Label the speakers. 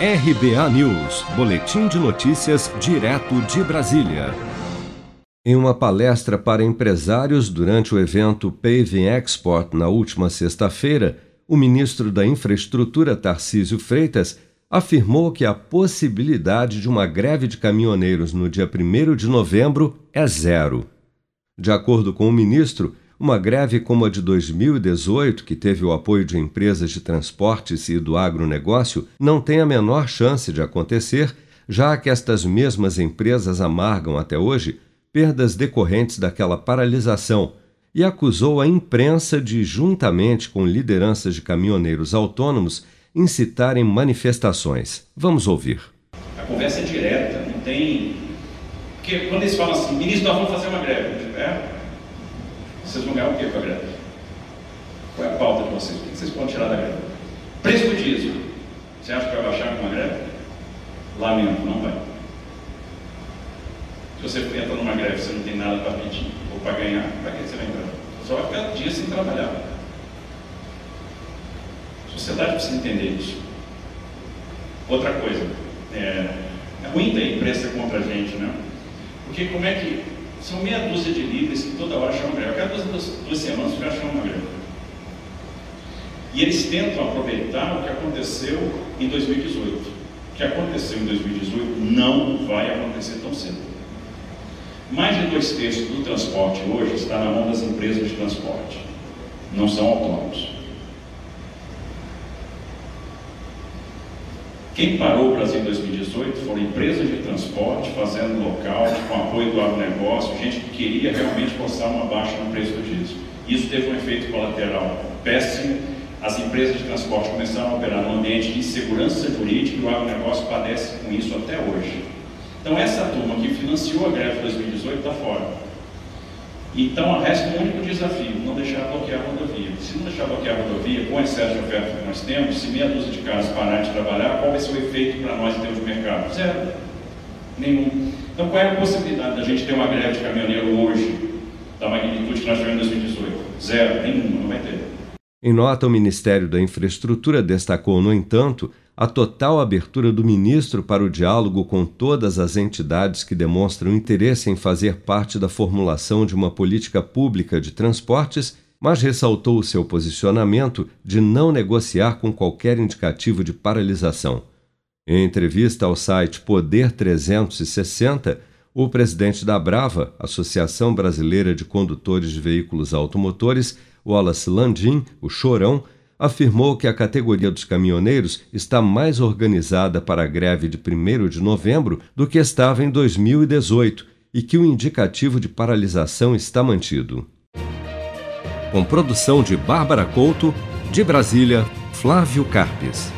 Speaker 1: RBA News, Boletim de Notícias, direto de Brasília. Em uma palestra para empresários durante o evento Paving Export na última sexta-feira, o ministro da Infraestrutura, Tarcísio Freitas, afirmou que a possibilidade de uma greve de caminhoneiros no dia 1 de novembro é zero. De acordo com o ministro, uma greve como a de 2018, que teve o apoio de empresas de transportes e do agronegócio, não tem a menor chance de acontecer, já que estas mesmas empresas amargam até hoje perdas decorrentes daquela paralisação e acusou a imprensa de, juntamente com lideranças de caminhoneiros autônomos, incitarem manifestações. Vamos ouvir.
Speaker 2: A conversa é direta, não tem. Porque quando eles falam assim, ministro, nós vamos fazer uma greve. É? Vocês vão ganhar o que com a greve? Qual é a pauta de vocês? O que vocês podem tirar da greve? Preço do diesel. Você acha que vai baixar com uma greve? Lamento, não vai. Se você entra numa greve você não tem nada para pedir ou para ganhar, para que você vai entrar? Você só vai ficar dias sem trabalhar. A sociedade precisa entender isso. Outra coisa, é, é ruim ter imprensa contra a gente, né? Porque como é que são meia dúzia de líderes que toda hora chamam greve. Cada duas, duas semanas os caras chamam uma greve. E eles tentam aproveitar o que aconteceu em 2018. O que aconteceu em 2018 não vai acontecer tão cedo. Mais de dois terços do transporte hoje está na mão das empresas de transporte. Não são autônomos. Quem parou o Brasil em 2018 foram empresas de transporte fazendo local, com apoio do agronegócio, gente que queria realmente forçar uma baixa no preço do diesel. Isso teve um efeito colateral péssimo. As empresas de transporte começaram a operar num ambiente de insegurança jurídica e o agronegócio padece com isso até hoje. Então, essa turma que financiou a greve de 2018 está fora. Então, resta um único desafio: não deixar bloquear a rodovia. Se não deixar bloquear a rodovia, com o excesso de oferta que nós temos, se meia dúzia de carros parar de trabalhar, qual vai ser o efeito para nós em termos de mercado? Zero. Nenhum. Então, qual é a possibilidade da gente ter uma greve de caminhoneiro hoje, da magnitude que nós tivemos em 2018? Zero. Nenhuma, não vai ter.
Speaker 1: Em nota, o Ministério da Infraestrutura destacou, no entanto, a total abertura do ministro para o diálogo com todas as entidades que demonstram interesse em fazer parte da formulação de uma política pública de transportes, mas ressaltou o seu posicionamento de não negociar com qualquer indicativo de paralisação. Em entrevista ao site Poder 360, o presidente da Brava, Associação Brasileira de Condutores de Veículos Automotores, Wallace Landim, o Chorão, afirmou que a categoria dos caminhoneiros está mais organizada para a greve de 1 de novembro do que estava em 2018 e que o indicativo de paralisação está mantido. Com produção de Bárbara Couto, de Brasília, Flávio Carpes.